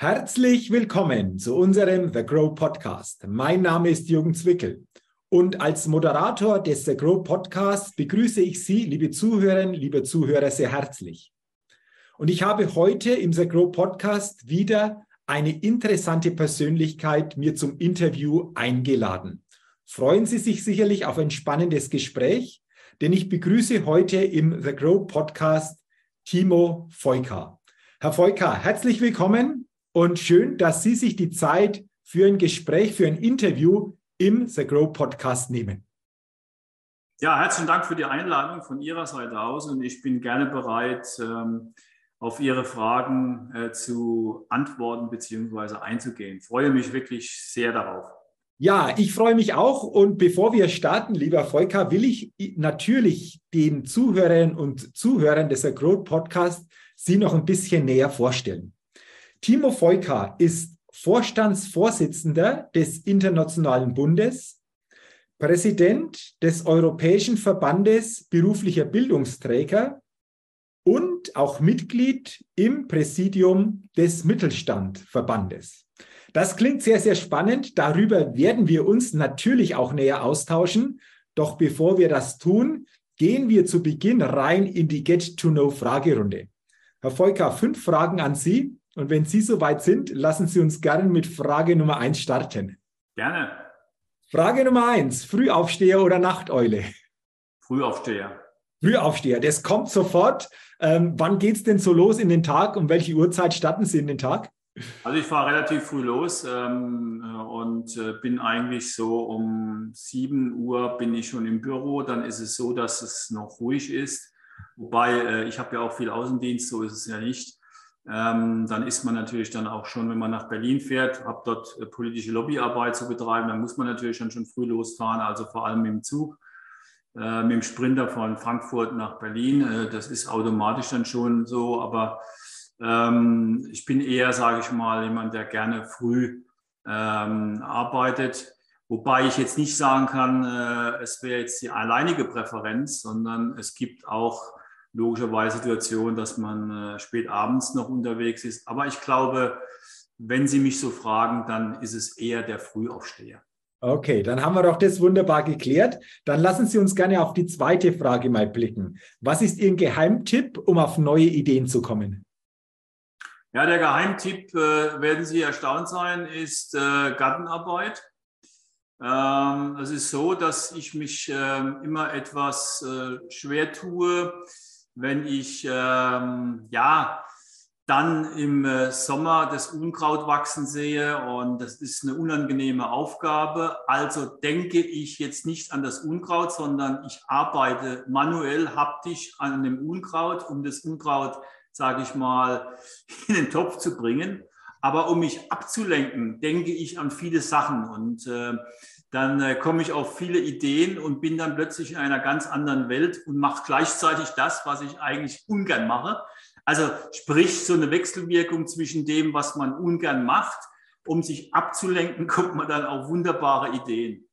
Herzlich willkommen zu unserem The Grow Podcast. Mein Name ist Jürgen Zwickel und als Moderator des The Grow Podcasts begrüße ich Sie, liebe Zuhörerinnen, liebe Zuhörer, sehr herzlich. Und ich habe heute im The Grow Podcast wieder eine interessante Persönlichkeit mir zum Interview eingeladen. Freuen Sie sich sicherlich auf ein spannendes Gespräch, denn ich begrüße heute im The Grow Podcast Timo Feuka. Herr Feuka, herzlich willkommen und schön, dass Sie sich die Zeit für ein Gespräch, für ein Interview im The Grow Podcast nehmen. Ja, herzlichen Dank für die Einladung von Ihrer Seite aus und ich bin gerne bereit, ähm, auf Ihre Fragen äh, zu antworten bzw. einzugehen. Ich freue mich wirklich sehr darauf. Ja, ich freue mich auch. Und bevor wir starten, lieber Volker, will ich natürlich den Zuhörerinnen und Zuhörern des Growth Podcast Sie noch ein bisschen näher vorstellen. Timo Feuka ist Vorstandsvorsitzender des Internationalen Bundes, Präsident des Europäischen Verbandes beruflicher Bildungsträger und auch Mitglied im Präsidium des Mittelstandverbandes. Das klingt sehr, sehr spannend. Darüber werden wir uns natürlich auch näher austauschen. Doch bevor wir das tun, gehen wir zu Beginn rein in die Get-to-Know-Fragerunde. Herr Feuka, fünf Fragen an Sie. Und wenn Sie soweit sind, lassen Sie uns gerne mit Frage Nummer eins starten. Gerne. Frage Nummer eins: Frühaufsteher oder Nachteule? Frühaufsteher. Frühaufsteher, das kommt sofort. Ähm, wann geht es denn so los in den Tag? Um welche Uhrzeit starten Sie in den Tag? Also ich fahre relativ früh los ähm, äh, und äh, bin eigentlich so um 7 Uhr bin ich schon im Büro. Dann ist es so, dass es noch ruhig ist. Wobei äh, ich habe ja auch viel Außendienst, so ist es ja nicht. Ähm, dann ist man natürlich dann auch schon, wenn man nach Berlin fährt, habe dort äh, politische Lobbyarbeit zu betreiben, dann muss man natürlich dann schon früh losfahren, also vor allem dem Zug, äh, mit dem Sprinter von Frankfurt nach Berlin. Äh, das ist automatisch dann schon so, aber ähm, ich bin eher, sage ich mal, jemand, der gerne früh ähm, arbeitet. Wobei ich jetzt nicht sagen kann, äh, es wäre jetzt die alleinige Präferenz, sondern es gibt auch logischerweise Situation, dass man äh, spät abends noch unterwegs ist. Aber ich glaube, wenn Sie mich so fragen, dann ist es eher der Frühaufsteher. Okay, dann haben wir doch das wunderbar geklärt. Dann lassen Sie uns gerne auf die zweite Frage mal blicken. Was ist Ihr Geheimtipp, um auf neue Ideen zu kommen? Ja, der Geheimtipp, äh, werden Sie erstaunt sein, ist äh, Gartenarbeit. Ähm, es ist so, dass ich mich äh, immer etwas äh, schwer tue, wenn ich ähm, ja dann im äh, Sommer das Unkraut wachsen sehe und das ist eine unangenehme Aufgabe. Also denke ich jetzt nicht an das Unkraut, sondern ich arbeite manuell, haptisch an dem Unkraut, um das Unkraut, sage ich mal, in den Topf zu bringen. Aber um mich abzulenken, denke ich an viele Sachen und äh, dann äh, komme ich auf viele Ideen und bin dann plötzlich in einer ganz anderen Welt und mache gleichzeitig das, was ich eigentlich ungern mache. Also sprich so eine Wechselwirkung zwischen dem, was man ungern macht, um sich abzulenken, kommt man dann auf wunderbare Ideen.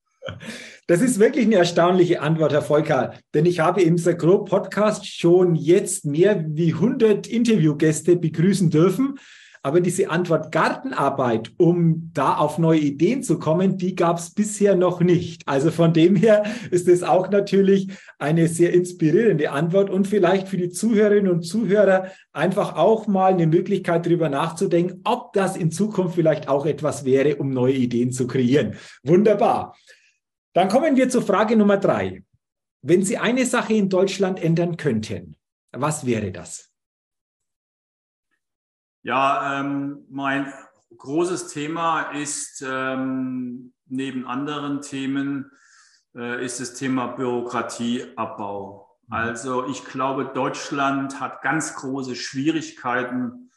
Das ist wirklich eine erstaunliche Antwort, Herr Volker, denn ich habe im Sagro Podcast schon jetzt mehr wie 100 Interviewgäste begrüßen dürfen aber diese Antwort Gartenarbeit, um da auf neue Ideen zu kommen, die gab es bisher noch nicht. Also von dem her ist es auch natürlich eine sehr inspirierende Antwort und vielleicht für die Zuhörerinnen und Zuhörer einfach auch mal eine Möglichkeit darüber nachzudenken, ob das in Zukunft vielleicht auch etwas wäre, um neue Ideen zu kreieren. Wunderbar. Dann kommen wir zur Frage Nummer drei. Wenn Sie eine Sache in Deutschland ändern könnten, was wäre das? Ja, ähm, mein großes Thema ist ähm, neben anderen Themen äh, ist das Thema Bürokratieabbau. Mhm. Also ich glaube, Deutschland hat ganz große Schwierigkeiten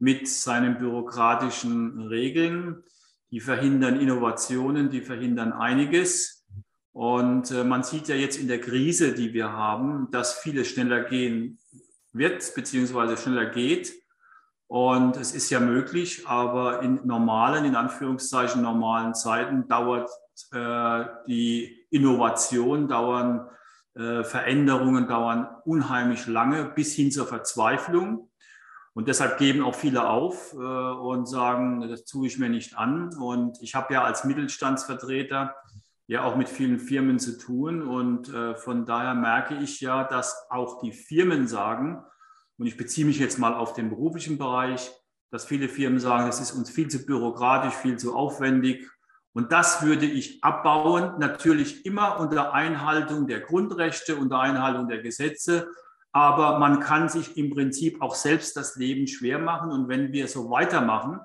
mit seinen bürokratischen Regeln. Die verhindern Innovationen, die verhindern einiges. Und äh, man sieht ja jetzt in der Krise, die wir haben, dass vieles schneller gehen wird, beziehungsweise schneller geht. Und es ist ja möglich, aber in normalen, in Anführungszeichen normalen Zeiten dauert äh, die Innovation, dauern äh, Veränderungen, dauern unheimlich lange bis hin zur Verzweiflung. Und deshalb geben auch viele auf äh, und sagen, das tue ich mir nicht an. Und ich habe ja als Mittelstandsvertreter ja auch mit vielen Firmen zu tun. Und äh, von daher merke ich ja, dass auch die Firmen sagen, und ich beziehe mich jetzt mal auf den beruflichen Bereich, dass viele Firmen sagen, das ist uns viel zu bürokratisch, viel zu aufwendig. Und das würde ich abbauen, natürlich immer unter Einhaltung der Grundrechte, unter Einhaltung der Gesetze aber man kann sich im Prinzip auch selbst das Leben schwer machen. Und wenn wir so weitermachen,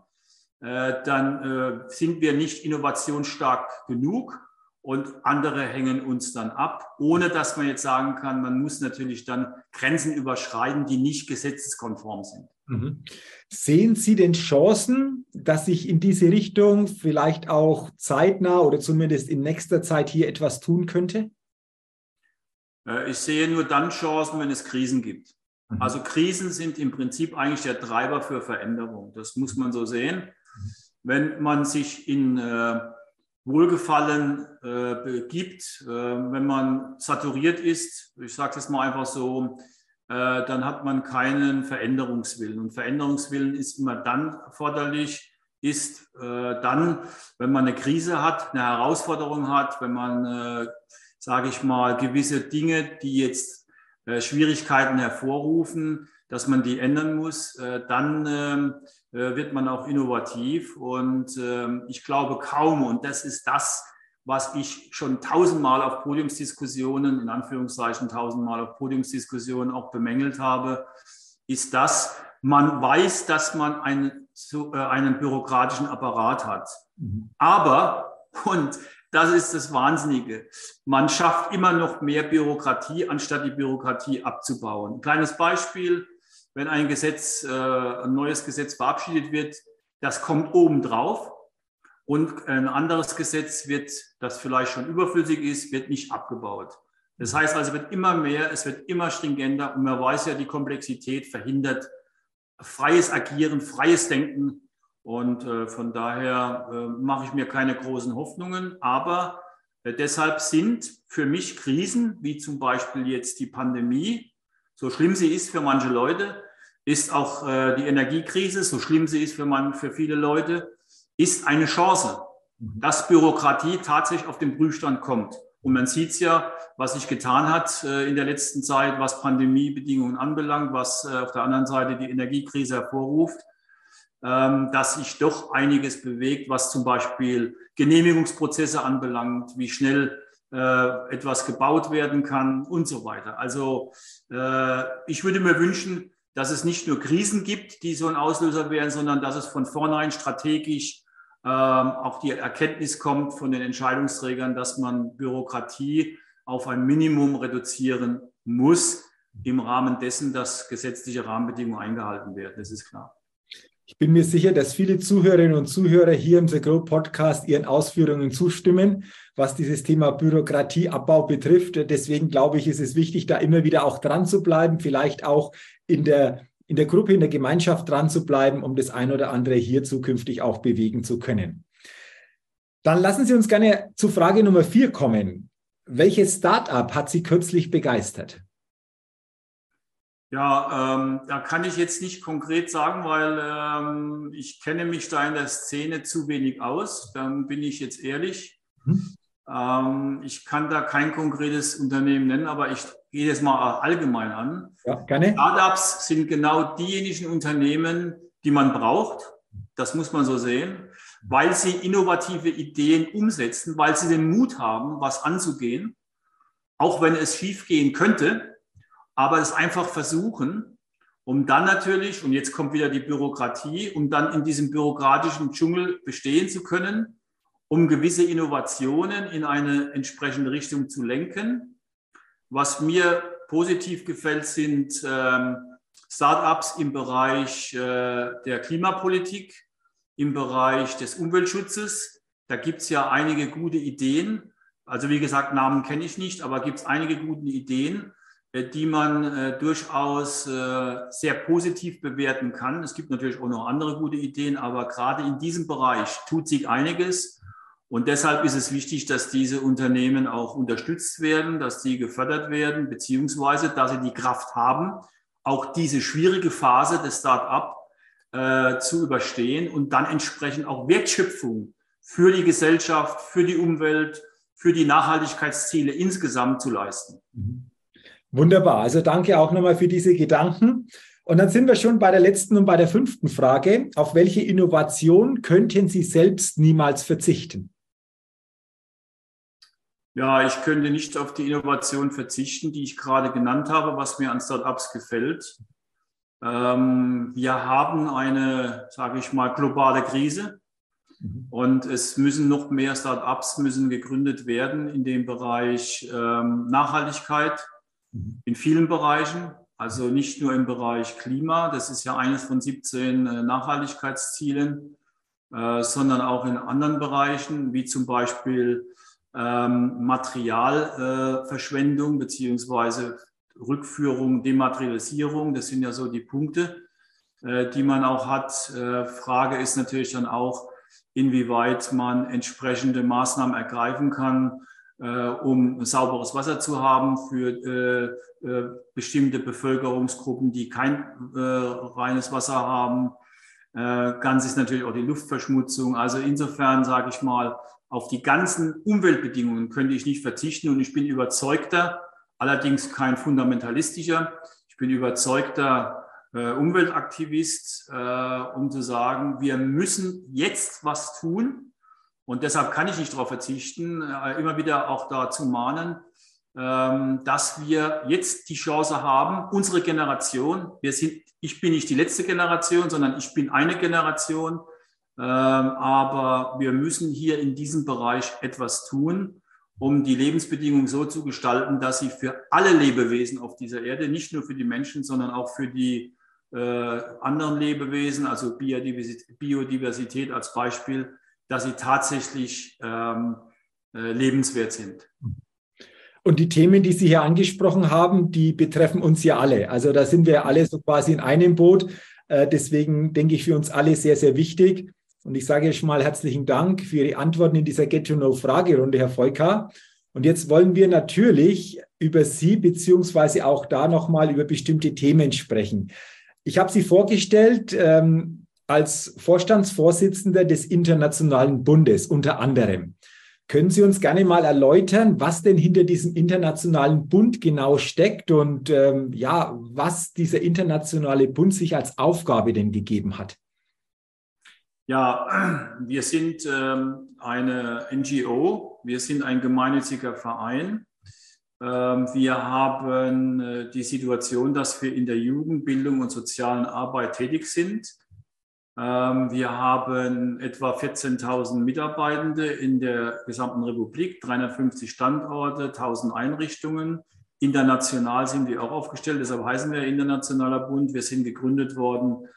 äh, dann äh, sind wir nicht innovationsstark genug und andere hängen uns dann ab, ohne dass man jetzt sagen kann, man muss natürlich dann Grenzen überschreiten, die nicht gesetzeskonform sind. Mhm. Sehen Sie denn Chancen, dass sich in diese Richtung vielleicht auch zeitnah oder zumindest in nächster Zeit hier etwas tun könnte? Äh, ich sehe nur dann Chancen, wenn es Krisen gibt. Mhm. Also Krisen sind im Prinzip eigentlich der Treiber für Veränderung. Das muss man so sehen. Wenn man sich in äh, Wohlgefallen äh, begibt, äh, wenn man saturiert ist, ich sage es mal einfach so, äh, dann hat man keinen Veränderungswillen. Und Veränderungswillen ist immer dann erforderlich, ist äh, dann, wenn man eine Krise hat, eine Herausforderung hat, wenn man sage ich mal, gewisse Dinge, die jetzt äh, Schwierigkeiten hervorrufen, dass man die ändern muss, äh, dann ähm, äh, wird man auch innovativ. Und ähm, ich glaube kaum, und das ist das, was ich schon tausendmal auf Podiumsdiskussionen, in Anführungszeichen tausendmal auf Podiumsdiskussionen auch bemängelt habe, ist das, man weiß, dass man einen, äh, einen bürokratischen Apparat hat. Mhm. Aber, und das ist das Wahnsinnige. Man schafft immer noch mehr Bürokratie, anstatt die Bürokratie abzubauen. Ein kleines Beispiel, wenn ein Gesetz, äh, ein neues Gesetz verabschiedet wird, das kommt obendrauf und ein anderes Gesetz wird, das vielleicht schon überflüssig ist, wird nicht abgebaut. Das heißt also, es wird immer mehr, es wird immer stringenter und man weiß ja, die Komplexität verhindert freies Agieren, freies Denken und äh, von daher äh, mache ich mir keine großen Hoffnungen. Aber äh, deshalb sind für mich Krisen, wie zum Beispiel jetzt die Pandemie, so schlimm sie ist für manche Leute, ist auch äh, die Energiekrise, so schlimm sie ist für, man, für viele Leute, ist eine Chance, mhm. dass Bürokratie tatsächlich auf den Prüfstand kommt. Und man sieht es ja, was sich getan hat äh, in der letzten Zeit, was Pandemiebedingungen anbelangt, was äh, auf der anderen Seite die Energiekrise hervorruft. Ähm, dass sich doch einiges bewegt, was zum Beispiel Genehmigungsprozesse anbelangt, wie schnell äh, etwas gebaut werden kann und so weiter. Also äh, ich würde mir wünschen, dass es nicht nur Krisen gibt, die so ein Auslöser wären, sondern dass es von vornherein strategisch ähm, auch die Erkenntnis kommt von den Entscheidungsträgern, dass man Bürokratie auf ein Minimum reduzieren muss, im Rahmen dessen, dass gesetzliche Rahmenbedingungen eingehalten werden. Das ist klar. Ich bin mir sicher, dass viele Zuhörerinnen und Zuhörer hier im The Grow Podcast Ihren Ausführungen zustimmen, was dieses Thema Bürokratieabbau betrifft. Deswegen glaube ich, ist es wichtig, da immer wieder auch dran zu bleiben, vielleicht auch in der, in der Gruppe, in der Gemeinschaft dran zu bleiben, um das ein oder andere hier zukünftig auch bewegen zu können. Dann lassen Sie uns gerne zu Frage Nummer vier kommen. Welches Startup hat Sie kürzlich begeistert? Ja, ähm, da kann ich jetzt nicht konkret sagen, weil ähm, ich kenne mich da in der Szene zu wenig aus. Dann bin ich jetzt ehrlich. Mhm. Ähm, ich kann da kein konkretes Unternehmen nennen, aber ich gehe das mal allgemein an. Ja, gerne. Startups sind genau diejenigen Unternehmen, die man braucht. Das muss man so sehen, weil sie innovative Ideen umsetzen, weil sie den Mut haben, was anzugehen, auch wenn es schiefgehen könnte aber es einfach versuchen, um dann natürlich, und jetzt kommt wieder die Bürokratie, um dann in diesem bürokratischen Dschungel bestehen zu können, um gewisse Innovationen in eine entsprechende Richtung zu lenken. Was mir positiv gefällt, sind ähm, Startups im Bereich äh, der Klimapolitik, im Bereich des Umweltschutzes. Da gibt es ja einige gute Ideen. Also wie gesagt, Namen kenne ich nicht, aber gibt es einige gute Ideen. Äh, die man äh, durchaus äh, sehr positiv bewerten kann. Es gibt natürlich auch noch andere gute Ideen, aber gerade in diesem Bereich tut sich einiges. Und deshalb ist es wichtig, dass diese Unternehmen auch unterstützt werden, dass sie gefördert werden, beziehungsweise dass sie die Kraft haben, auch diese schwierige Phase des Start-up äh, zu überstehen und dann entsprechend auch Wertschöpfung für die Gesellschaft, für die Umwelt, für die Nachhaltigkeitsziele insgesamt zu leisten. Mhm. Wunderbar. Also danke auch nochmal für diese Gedanken. Und dann sind wir schon bei der letzten und bei der fünften Frage. Auf welche Innovation könnten Sie selbst niemals verzichten? Ja, ich könnte nicht auf die Innovation verzichten, die ich gerade genannt habe, was mir an Startups gefällt. Ähm, wir haben eine, sage ich mal, globale Krise mhm. und es müssen noch mehr Startups müssen gegründet werden in dem Bereich ähm, Nachhaltigkeit. In vielen Bereichen. Also nicht nur im Bereich Klima, das ist ja eines von 17 äh, Nachhaltigkeitszielen, äh, sondern auch in anderen Bereichen, wie zum Beispiel ähm, Materialverschwendung äh, beziehungsweise Rückführung, Dematerialisierung. Das sind ja so die Punkte, äh, die man auch hat. Frage ist natürlich dann auch, inwieweit man entsprechende Maßnahmen ergreifen kann, äh, um sauberes Wasser zu haben für äh, äh, bestimmte Bevölkerungsgruppen, die kein reines Wasser haben. ganz ist natürlich auch die Luftverschmutzung. Also insofern sage ich mal, auf die ganzen Umweltbedingungen könnte ich nicht verzichten und ich bin überzeugter, allerdings kein fundamentalistischer, ich bin überzeugter äh, Umweltaktivist, äh, um zu sagen, wir müssen jetzt was tun und deshalb kann ich nicht darauf verzichten, äh, immer wieder auch dazu mahnen, ähm, dass wir jetzt die Chance haben, unsere Generation, wir sind, ich bin nicht die letzte Generation, sondern ich bin eine Generation, ähm, aber wir müssen hier in diesem Bereich etwas tun, um die Lebensbedingungen so zu gestalten, dass sie für alle Lebewesen auf dieser Erde, nicht nur für die Menschen, sondern auch für die äh, anderen Lebewesen, also Biodiversität, Biodiversität, als Beispiel, dass sie tatsächlich ähm, äh, lebenswert sind. Und die Themen, die Sie hier angesprochen haben, die betreffen uns ja alle. Also da sind wir alle so quasi in einem Boot. Äh, deswegen denke ich für uns alle sehr, sehr wichtig. Und ich sage schon mal herzlichen Dank für Ihre Antworten in dieser Get-to-Know-Fragerunde, Herr Volker. Und jetzt wollen wir natürlich über Sie beziehungsweise auch da nochmal über bestimmte Themen sprechen. Ich habe Sie vorgestellt ähm, als Vorstandsvorsitzender des Internationalen Bundes unter anderem. Können Sie uns gerne mal erläutern, was denn hinter diesem internationalen Bund genau steckt und ähm, ja, was dieser internationale Bund sich als Aufgabe denn gegeben hat? Ja, wir sind ähm, eine NGO, wir sind ein gemeinnütziger Verein. Ähm, wir haben äh, die Situation, dass wir in der Jugendbildung und sozialen Arbeit tätig sind. Ähm, wir haben etwa 14.000 Mitarbeitende in der gesamten Republik, 350 Standorte, 1000 Einrichtungen. International sind wir auch aufgestellt, deshalb heißen wir Internationaler Bund. Wir sind gegründet worden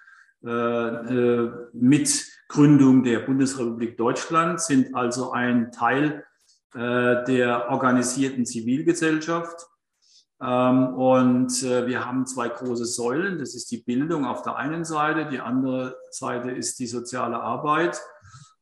äh, äh, mit Gründung der Bundesrepublik Deutschland, sind also ein Teil äh, der organisierten Zivilgesellschaft. Ähm, und wir haben zwei große Säulen. Das ist die Bildung auf der einen Seite, die andere Seite ist die soziale Arbeit.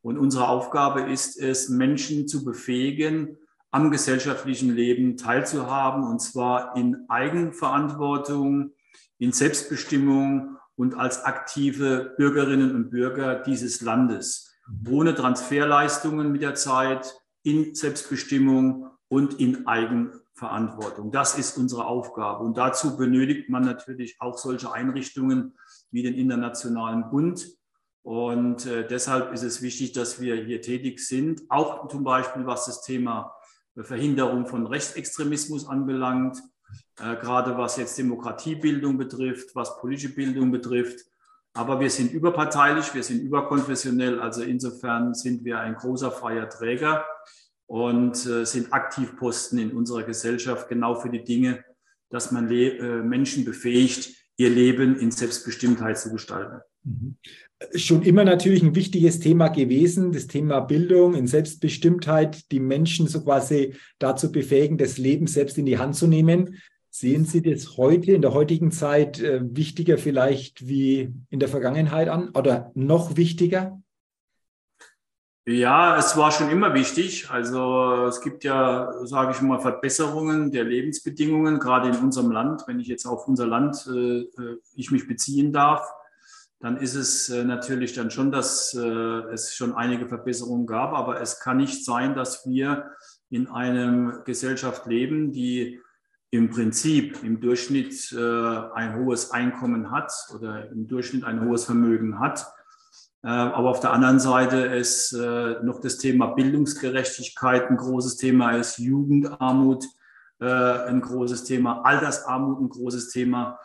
Und unsere Aufgabe ist es, Menschen zu befähigen, am gesellschaftlichen Leben teilzuhaben, und zwar in Eigenverantwortung, in Selbstbestimmung und als aktive Bürgerinnen und Bürger dieses Landes. Ohne Transferleistungen mit der Zeit, in Selbstbestimmung und in Eigenverantwortung. Das ist unsere Aufgabe. Und dazu benötigt man natürlich auch solche Einrichtungen wie den Internationalen Bund. Und äh, deshalb ist es wichtig, dass wir hier tätig sind, auch zum Beispiel was das Thema Verhinderung von Rechtsextremismus anbelangt, äh, gerade was jetzt Demokratiebildung betrifft, was politische Bildung betrifft. Aber wir sind überparteilich, wir sind überkonfessionell, also insofern sind wir ein großer freier Träger und äh, sind Aktivposten in unserer Gesellschaft genau für die Dinge, dass man äh, Menschen befähigt, ihr Leben in Selbstbestimmtheit zu gestalten. Mhm. Schon immer natürlich ein wichtiges Thema gewesen, das Thema Bildung in Selbstbestimmtheit, die Menschen so quasi dazu befähigen, das Leben selbst in die Hand zu nehmen. Sehen Sie das heute, in der heutigen Zeit, äh, wichtiger vielleicht wie in der Vergangenheit an oder noch wichtiger? Ja, es war schon immer wichtig. Also es gibt ja, sage ich mal, Verbesserungen der Lebensbedingungen, gerade in unserem Land. Wenn ich jetzt auf unser Land äh, äh ich mich beziehen darf, dann ist es äh, natürlich dann schon, dass äh, es schon einige Verbesserungen gab. Aber es kann nicht sein, dass wir in einer Gesellschaft leben, die im Prinzip im Durchschnitt äh, ein hohes Einkommen hat oder im Durchschnitt ein hohes Vermögen hat aber auf der anderen Seite ist äh, noch das Thema Bildungsgerechtigkeit ein großes Thema ist, Jugendarmut äh, ein großes Thema, Altersarmut ein großes Thema.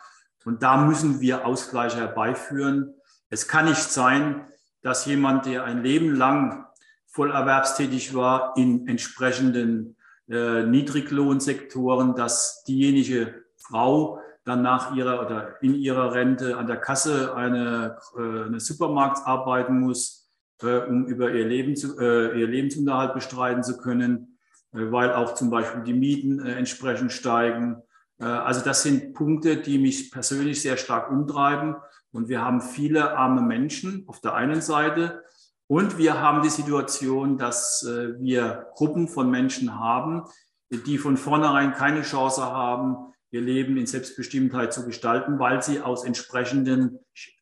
Und da müssen wir Ausgleiche herbeiführen. Es kann nicht sein, dass jemand, der ein Leben lang voll erwerbstätig war in entsprechenden Niedriglohnsektoren, dass diejenige Frau, dann nach ihrer oder in ihrer Rente an der Kasse eine, äh, eine Supermarkt arbeiten muss, äh, um über ihr, Leben zu, äh, ihr Lebensunterhalt bestreiten zu können, weil auch zum Beispiel die Mieten entsprechend steigen. Also das sind Punkte, die mich persönlich sehr stark umtreiben. Und wir haben viele arme Menschen auf der einen Seite. Und wir haben die Situation, dass wir Gruppen von Menschen haben, die von vornherein keine Chance haben, ihr Leben in Selbstbestimmtheit zu gestalten, weil sie aus entsprechenden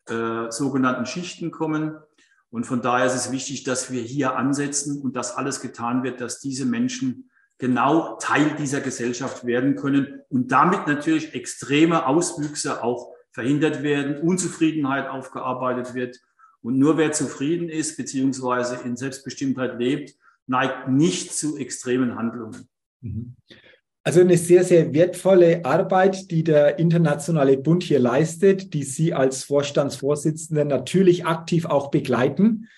äh, sogenannten Schichten kommen. Und von daher ist es wichtig, dass wir hier ansetzen und dass alles getan wird, dass diese Menschen genau Teil dieser Gesellschaft werden können und damit natürlich extreme Auswüchse auch verhindert werden, Unzufriedenheit aufgearbeitet wird. Und nur wer zufrieden ist beziehungsweise in Selbstbestimmtheit lebt, neigt nicht zu extremen Handlungen. Mhm. Also eine sehr, sehr wertvolle Arbeit, die der Internationale Bund hier leistet, die Sie als Vorstandsvorsitzender natürlich aktiv auch begleiten.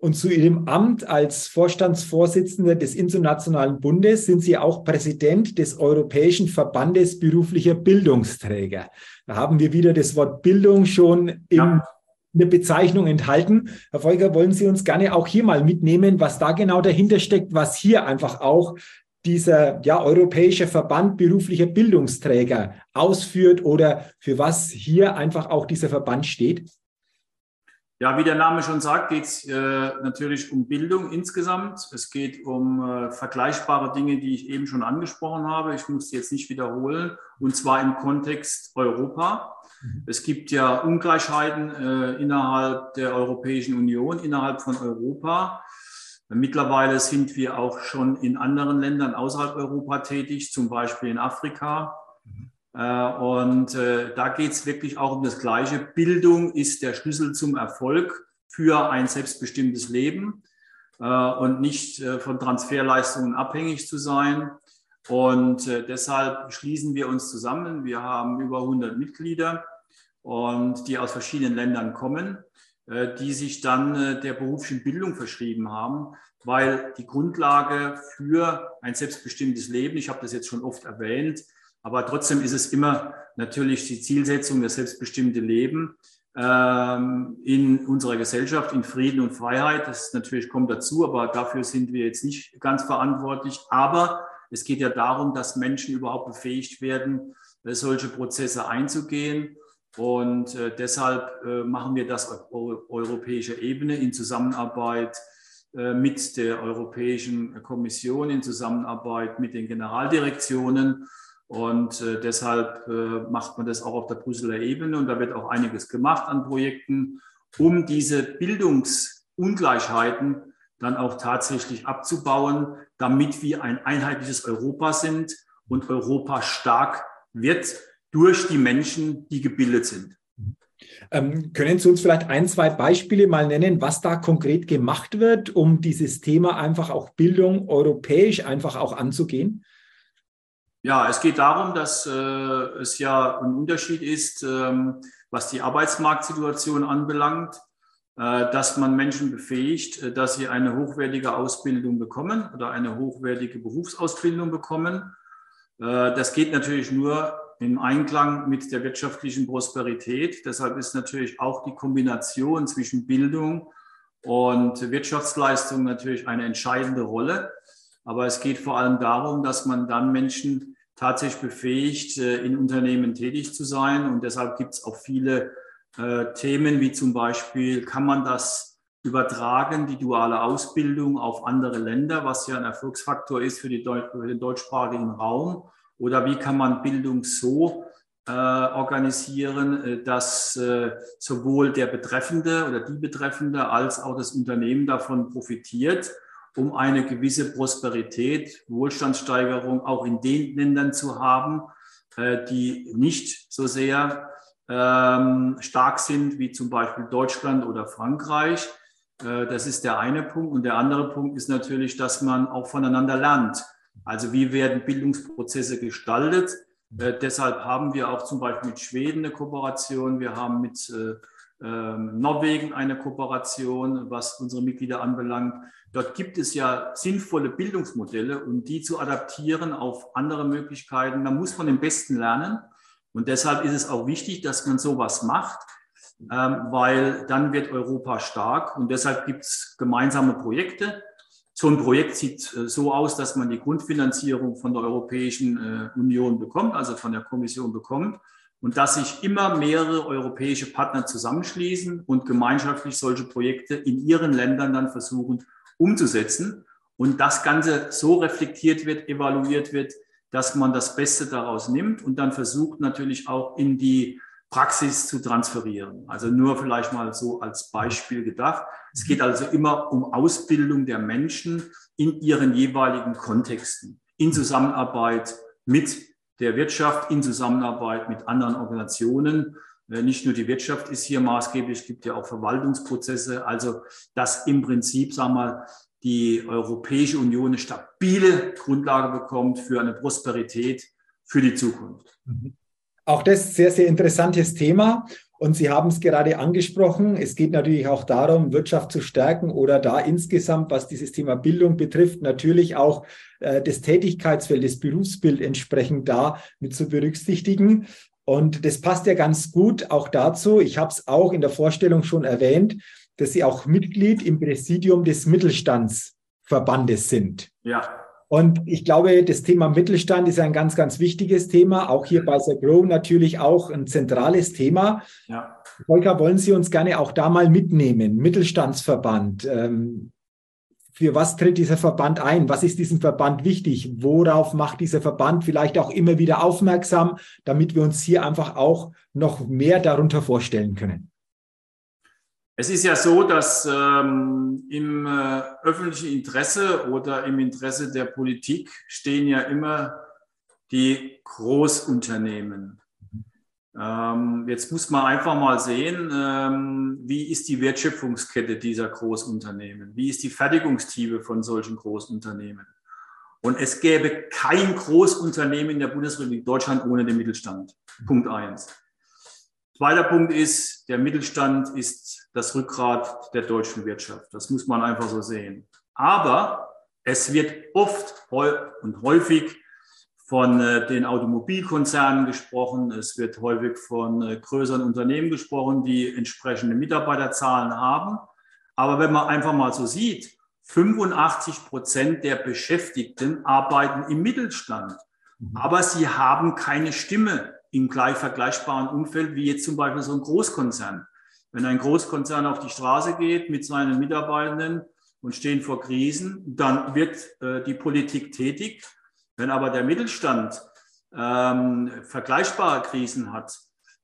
Und zu Ihrem Amt als Vorstandsvorsitzender des Internationalen Bundes sind Sie auch Präsident des Europäischen Verbandes beruflicher Bildungsträger. Da haben wir wieder das Wort Bildung schon in ja. der Bezeichnung enthalten. Herr Volker, wollen Sie uns gerne auch hier mal mitnehmen, was da genau dahinter steckt, was hier einfach auch dieser ja, Europäische Verband beruflicher Bildungsträger ausführt oder für was hier einfach auch dieser Verband steht? Ja, wie der Name schon sagt, geht es äh, natürlich um Bildung insgesamt. Es geht um äh, vergleichbare Dinge, die ich eben schon angesprochen habe. Ich muss die jetzt nicht wiederholen. Und zwar im Kontext Europa. Mhm. Es gibt ja Ungleichheiten äh, innerhalb der Europäischen Union, innerhalb von Europa. Mittlerweile sind wir auch schon in anderen Ländern außerhalb Europa tätig, zum Beispiel in Afrika. Äh, und äh, da geht es wirklich auch um das Gleiche. Bildung ist der Schlüssel zum Erfolg für ein selbstbestimmtes Leben äh, und nicht von Transferleistungen abhängig zu sein. Und deshalb schließen wir uns zusammen. Wir haben über 100 Mitglieder und die aus verschiedenen Ländern kommen. Äh, die sich dann äh, der beruflichen Bildung verschrieben haben, weil die Grundlage für ein selbstbestimmtes Leben, ich habe das jetzt schon oft erwähnt, aber trotzdem ist es immer natürlich die Zielsetzung, das selbstbestimmte Leben ähm, in unserer Gesellschaft, in Frieden und Freiheit. Das natürlich kommt dazu, aber dafür sind wir jetzt nicht ganz verantwortlich. Aber es geht ja darum, dass Menschen überhaupt befähigt werden, äh, solche Prozesse einzugehen und äh, deshalb äh, machen wir das auf europäischer Ebene in Zusammenarbeit äh, mit der Europäischen Kommission, in Zusammenarbeit mit den Generaldirektionen. Und äh, deshalb äh, macht man das auch auf der Brüsseler Ebene. Und da wird auch einiges gemacht an Projekten, um diese Bildungsungleichheiten dann auch tatsächlich abzubauen, damit wir ein einheitliches Europa sind und Europa stark wird durch die Menschen, die gebildet sind. Ähm, können Sie uns vielleicht ein, zwei Beispiele mal nennen, was da konkret gemacht wird, um dieses Thema einfach auch Bildung europäisch einfach auch anzugehen? Ja, es geht darum, dass äh, es ja ein Unterschied ist, ähm, was die Arbeitsmarktsituation anbelangt, äh, dass man Menschen befähigt, äh, dass sie eine hochwertige Ausbildung bekommen oder eine hochwertige Berufsausbildung bekommen. Äh, das geht natürlich nur im Einklang mit der wirtschaftlichen Prosperität. Deshalb ist natürlich auch die Kombination zwischen Bildung und Wirtschaftsleistung natürlich eine entscheidende Rolle. Aber es geht vor allem darum, dass man dann Menschen tatsächlich befähigt, äh, in Unternehmen tätig zu sein. Und deshalb gibt es auch viele äh, Themen, wie zum Beispiel, kann man das übertragen die duale Ausbildung auf andere Länder, was ja ein Erfolgsfaktor ist für, Deut für den deutschsprachigen Raum? Oder wie kann man Bildung so äh, organisieren, äh, dass äh, sowohl der Betreffende oder die Betreffende als auch das Unternehmen davon profitiert, um eine gewisse Prosperität, Wohlstandssteigerung auch in den Ländern zu haben, äh, die nicht so sehr ähm, stark sind wie zum Beispiel Deutschland oder Frankreich. Äh, das ist der eine Punkt. Und der andere Punkt ist natürlich, dass man auch voneinander lernt. Also wie werden Bildungsprozesse gestaltet? Äh, deshalb haben wir auch zum Beispiel mit Schweden eine Kooperation. Wir haben mit äh, ähm, Norwegen eine Kooperation, was unsere Mitglieder anbelangt. Dort gibt es ja sinnvolle Bildungsmodelle und die zu adaptieren auf andere Möglichkeiten. Da muss man den Besten lernen. Und deshalb ist es auch wichtig, dass man sowas macht, ähm, weil dann wird Europa stark. Und deshalb gibt es gemeinsame Projekte. So ein Projekt sieht äh, so aus, dass man die Grundfinanzierung von der Europäischen äh, Union bekommt, also von der Kommission bekommt und dass sich immer mehrere europäische Partner zusammenschließen und gemeinschaftlich solche Projekte in ihren Ländern dann versuchen umzusetzen. Und das Ganze so reflektiert wird, evaluiert wird, dass man das Beste daraus nimmt und dann versucht natürlich auch in die Praxis zu transferieren. Also nur vielleicht mal so als Beispiel gedacht. Es geht also immer um Ausbildung der Menschen in ihren jeweiligen Kontexten, in Zusammenarbeit mit der Wirtschaft in Zusammenarbeit mit anderen Organisationen. Äh, nicht nur die Wirtschaft ist hier maßgeblich, es gibt ja auch Verwaltungsprozesse. Also, dass im Prinzip, sagen wir mal, die Europäische Union eine stabile Grundlage bekommt für eine Prosperität für die Zukunft. Mhm. Auch das sehr, sehr interessantes Thema. Und Sie haben es gerade angesprochen. Es geht natürlich auch darum, Wirtschaft zu stärken oder da insgesamt, was dieses Thema Bildung betrifft, natürlich auch äh, das Tätigkeitsfeld, das Berufsbild entsprechend da mit zu berücksichtigen. Und das passt ja ganz gut auch dazu. Ich habe es auch in der Vorstellung schon erwähnt, dass Sie auch Mitglied im Präsidium des Mittelstandsverbandes sind. Ja. Und ich glaube, das Thema Mittelstand ist ein ganz, ganz wichtiges Thema. Auch hier bei Grow natürlich auch ein zentrales Thema. Ja. Volker, wollen Sie uns gerne auch da mal mitnehmen? Mittelstandsverband. Ähm, für was tritt dieser Verband ein? Was ist diesem Verband wichtig? Worauf macht dieser Verband vielleicht auch immer wieder aufmerksam, damit wir uns hier einfach auch noch mehr darunter vorstellen können? Es ist ja so, dass ähm, im äh, öffentlichen Interesse oder im Interesse der Politik stehen ja immer die Großunternehmen. Ähm, jetzt muss man einfach mal sehen, ähm, wie ist die Wertschöpfungskette dieser Großunternehmen? Wie ist die Fertigungstiefe von solchen Großunternehmen? Und es gäbe kein Großunternehmen in der Bundesrepublik Deutschland ohne den Mittelstand. Punkt eins. Zweiter Punkt ist, der Mittelstand ist das Rückgrat der deutschen Wirtschaft. Das muss man einfach so sehen. Aber es wird oft und häufig von äh, den Automobilkonzernen gesprochen. Es wird häufig von äh, größeren Unternehmen gesprochen, die entsprechende Mitarbeiterzahlen haben. Aber wenn man einfach mal so sieht, 85 Prozent der Beschäftigten arbeiten im Mittelstand. Mhm. Aber sie haben keine Stimme im gleich vergleichbaren Umfeld wie jetzt zum Beispiel so ein Großkonzern. Wenn ein Großkonzern auf die Straße geht mit seinen Mitarbeitenden und stehen vor Krisen, dann wird äh, die Politik tätig. Wenn aber der Mittelstand ähm, vergleichbare Krisen hat,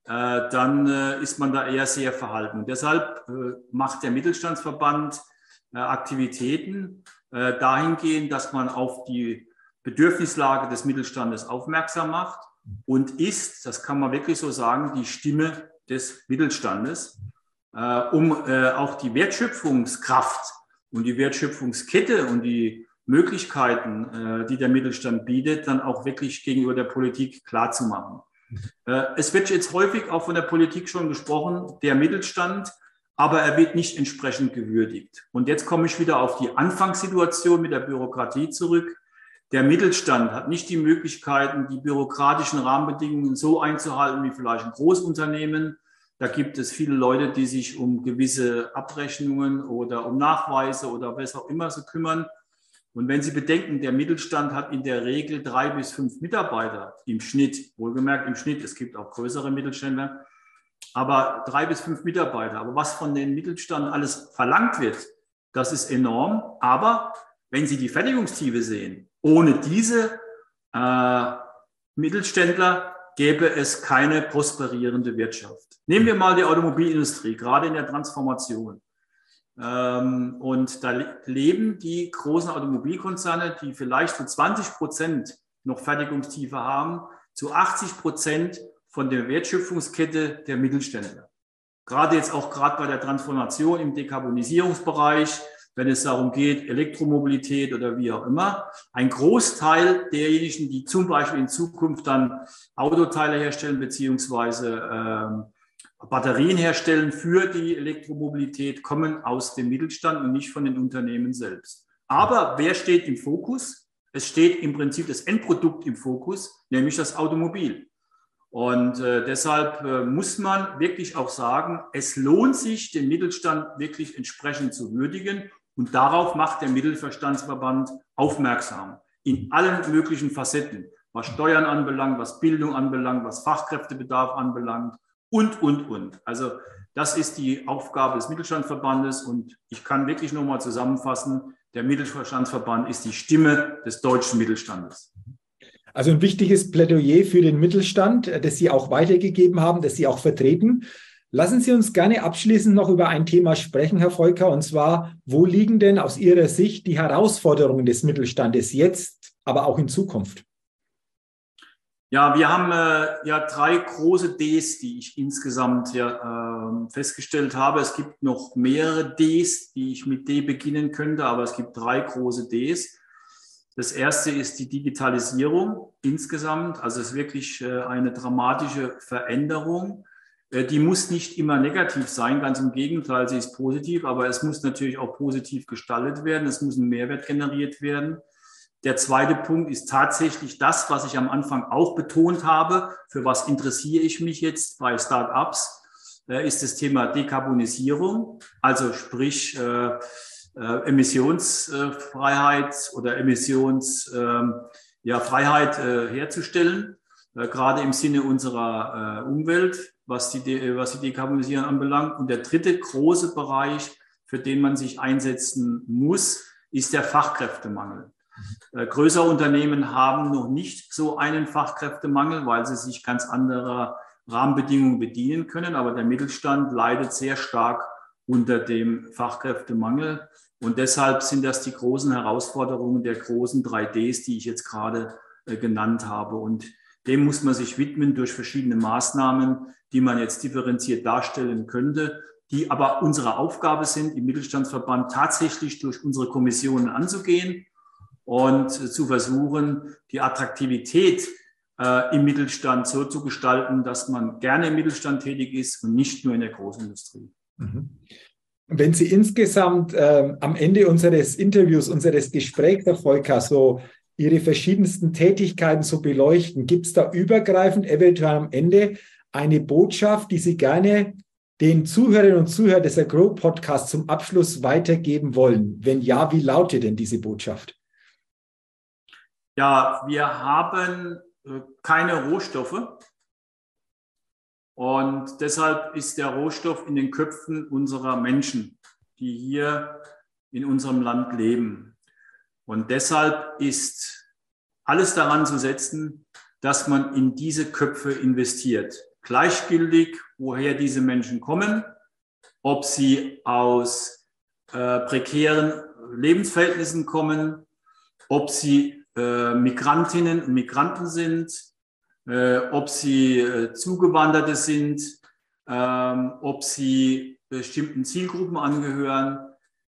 äh, dann äh, ist man da eher sehr verhalten. Deshalb äh, macht der Mittelstandsverband äh, Aktivitäten äh, dahingehend, dass man auf die Bedürfnislage des Mittelstandes aufmerksam macht und ist, das kann man wirklich so sagen, die Stimme des Mittelstandes, äh, um äh, auch die Wertschöpfungskraft und die Wertschöpfungskette und die Möglichkeiten, äh, die der Mittelstand bietet, dann auch wirklich gegenüber der Politik klar zu machen. Äh, es wird jetzt häufig auch von der Politik schon gesprochen, der Mittelstand, aber er wird nicht entsprechend gewürdigt. Und jetzt komme ich wieder auf die Anfangssituation mit der Bürokratie zurück. Der Mittelstand hat nicht die Möglichkeiten, die bürokratischen Rahmenbedingungen so einzuhalten wie vielleicht ein Großunternehmen. Da gibt es viele Leute, die sich um gewisse Abrechnungen oder um Nachweise oder was auch immer so kümmern. Und wenn Sie bedenken, der Mittelstand hat in der Regel drei bis fünf Mitarbeiter im Schnitt, wohlgemerkt im Schnitt, es gibt auch größere Mittelständler, aber drei bis fünf Mitarbeiter. Aber was von den Mittelstand alles verlangt wird, das ist enorm. Aber wenn Sie die Fertigungstiefe sehen, ohne diese äh, Mittelständler gäbe es keine prosperierende Wirtschaft. Nehmen wir mal die Automobilindustrie, gerade in der Transformation. Ähm, und da leben die großen Automobilkonzerne, die vielleicht zu 20 Prozent noch Fertigungstiefe haben, zu 80 Prozent von der Wertschöpfungskette der Mittelständler. Gerade jetzt auch gerade bei der Transformation im Dekarbonisierungsbereich, wenn es darum geht, Elektromobilität oder wie auch immer. Ein Großteil derjenigen, die zum Beispiel in Zukunft dann Autoteile herstellen beziehungsweise ähm, Batterien herstellen für die Elektromobilität, kommen aus dem Mittelstand und nicht von den Unternehmen selbst. Aber wer steht im Fokus? Es steht im Prinzip das Endprodukt im Fokus, nämlich das Automobil. Und äh, deshalb äh, muss man wirklich auch sagen, es lohnt sich, den Mittelstand wirklich entsprechend zu würdigen und darauf macht der Mittelverstandsverband aufmerksam in allen möglichen Facetten, was Steuern anbelangt, was Bildung anbelangt, was Fachkräftebedarf anbelangt und, und, und. Also das ist die Aufgabe des Mittelstandsverbandes und ich kann wirklich nochmal zusammenfassen, der Mittelstandsverband ist die Stimme des deutschen Mittelstandes. Also ein wichtiges Plädoyer für den Mittelstand, das Sie auch weitergegeben haben, das Sie auch vertreten. Lassen Sie uns gerne abschließend noch über ein Thema sprechen, Herr Volker, und zwar, wo liegen denn aus Ihrer Sicht die Herausforderungen des Mittelstandes jetzt, aber auch in Zukunft? Ja, wir haben äh, ja drei große Ds, die ich insgesamt ja, äh, festgestellt habe. Es gibt noch mehrere Ds, die ich mit D beginnen könnte, aber es gibt drei große Ds. Das erste ist die Digitalisierung insgesamt. Also es ist wirklich äh, eine dramatische Veränderung. Äh, die muss nicht immer negativ sein, ganz im Gegenteil, sie ist positiv, aber es muss natürlich auch positiv gestaltet werden, es muss ein Mehrwert generiert werden. Der zweite Punkt ist tatsächlich das, was ich am Anfang auch betont habe, für was interessiere ich mich jetzt bei Startups, äh, ist das Thema Dekarbonisierung, also sprich äh, äh, Emissionsfreiheit oder Emissionsfreiheit ja, Freiheit, herzustellen, gerade im Sinne unserer Umwelt was die, was die Dekarbonisieren anbelangt. Und der dritte große Bereich, für den man sich einsetzen muss, ist der Fachkräftemangel. Äh, größere Unternehmen haben noch nicht so einen Fachkräftemangel, weil sie sich ganz anderer Rahmenbedingungen bedienen können. Aber der Mittelstand leidet sehr stark unter dem Fachkräftemangel. Und deshalb sind das die großen Herausforderungen der großen 3Ds, die ich jetzt gerade äh, genannt habe. Und dem muss man sich widmen durch verschiedene Maßnahmen, die man jetzt differenziert darstellen könnte, die aber unsere Aufgabe sind, im Mittelstandsverband tatsächlich durch unsere Kommissionen anzugehen und zu versuchen, die Attraktivität äh, im Mittelstand so zu gestalten, dass man gerne im Mittelstand tätig ist und nicht nur in der Großindustrie. Mhm. Wenn Sie insgesamt äh, am Ende unseres Interviews, unseres Gesprächs, Herr Volker, so Ihre verschiedensten Tätigkeiten so beleuchten, gibt es da übergreifend eventuell am Ende eine Botschaft, die Sie gerne den Zuhörerinnen und Zuhörern des Agro Podcasts zum Abschluss weitergeben wollen? Wenn ja, wie lautet denn diese Botschaft? Ja, wir haben äh, keine Rohstoffe. Und deshalb ist der Rohstoff in den Köpfen unserer Menschen, die hier in unserem Land leben. Und deshalb ist alles daran zu setzen, dass man in diese Köpfe investiert gleichgültig, woher diese Menschen kommen, ob sie aus äh, prekären Lebensverhältnissen kommen, ob sie äh, Migrantinnen und Migranten sind, äh, ob sie äh, Zugewanderte sind, ähm, ob sie bestimmten Zielgruppen angehören.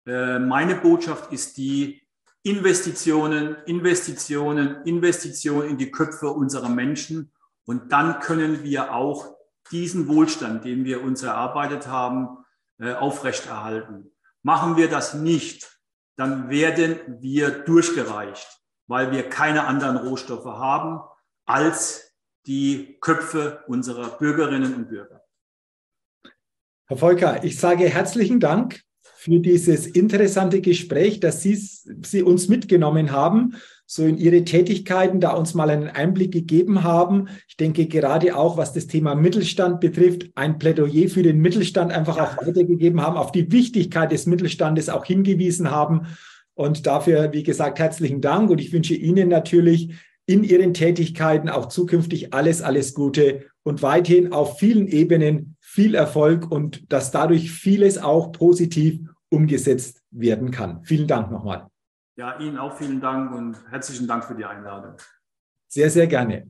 Äh, meine Botschaft ist die, Investitionen, Investitionen, Investitionen in die Köpfe unserer Menschen und dann können wir auch diesen Wohlstand, den wir uns erarbeitet haben, äh, aufrechterhalten. Machen wir das nicht, dann werden wir durchgereicht, weil wir keine anderen Rohstoffe haben als die Köpfe unserer Bürgerinnen und Bürger. Herr Volker, ich sage herzlichen Dank für dieses interessante Gespräch, dass Sie, Sie uns mitgenommen haben, so in Ihre Tätigkeiten, da uns mal einen Einblick gegeben haben. Ich denke gerade auch, was das Thema Mittelstand betrifft, ein Plädoyer für den Mittelstand einfach auch weitergegeben haben, auf die Wichtigkeit des Mittelstandes auch hingewiesen haben. Und dafür, wie gesagt, herzlichen Dank. Und ich wünsche Ihnen natürlich in Ihren Tätigkeiten auch zukünftig alles, alles Gute und weiterhin auf vielen Ebenen viel Erfolg und dass dadurch vieles auch positiv umgesetzt werden kann. Vielen Dank nochmal. Ja, Ihnen auch vielen Dank und herzlichen Dank für die Einladung. Sehr, sehr gerne.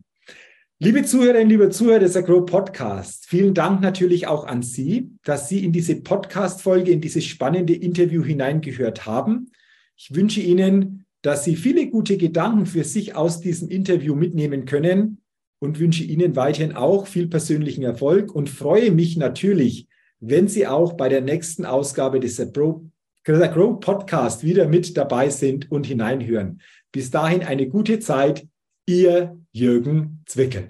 Liebe Zuhörerinnen, liebe Zuhörer des Agro Podcast, vielen Dank natürlich auch an Sie, dass Sie in diese Podcast-Folge, in dieses spannende Interview hineingehört haben. Ich wünsche Ihnen, dass Sie viele gute Gedanken für sich aus diesem Interview mitnehmen können und wünsche Ihnen weiterhin auch viel persönlichen Erfolg und freue mich natürlich, wenn Sie auch bei der nächsten Ausgabe des Grow, Grow Podcast wieder mit dabei sind und hineinhören. Bis dahin eine gute Zeit. Ihr Jürgen Zwickel.